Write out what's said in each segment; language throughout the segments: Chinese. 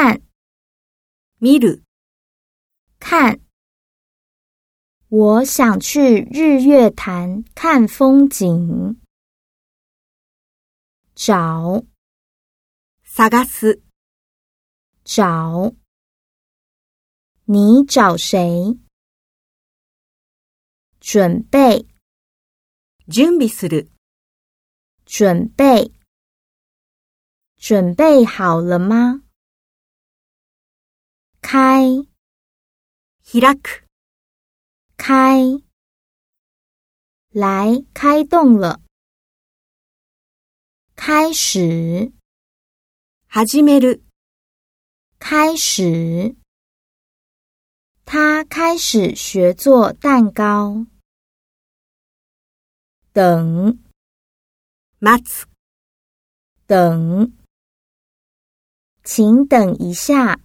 看，見る。看，我想去日月潭看风景。找，探す。找，你找谁？准备，準備する。准备，准备好了吗？开，ひらく。开来，开动了。开始，はじめる。开始，他开始学做蛋糕。等、待つ。等，请等一下。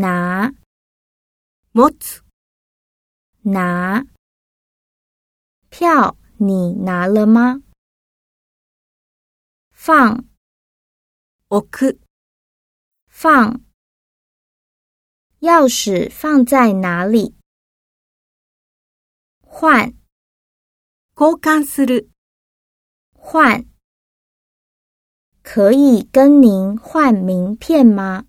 拿，持っ拿票，你拿了吗？放，置。放，钥匙放在哪里？换，交換する。换，可以跟您换名片吗？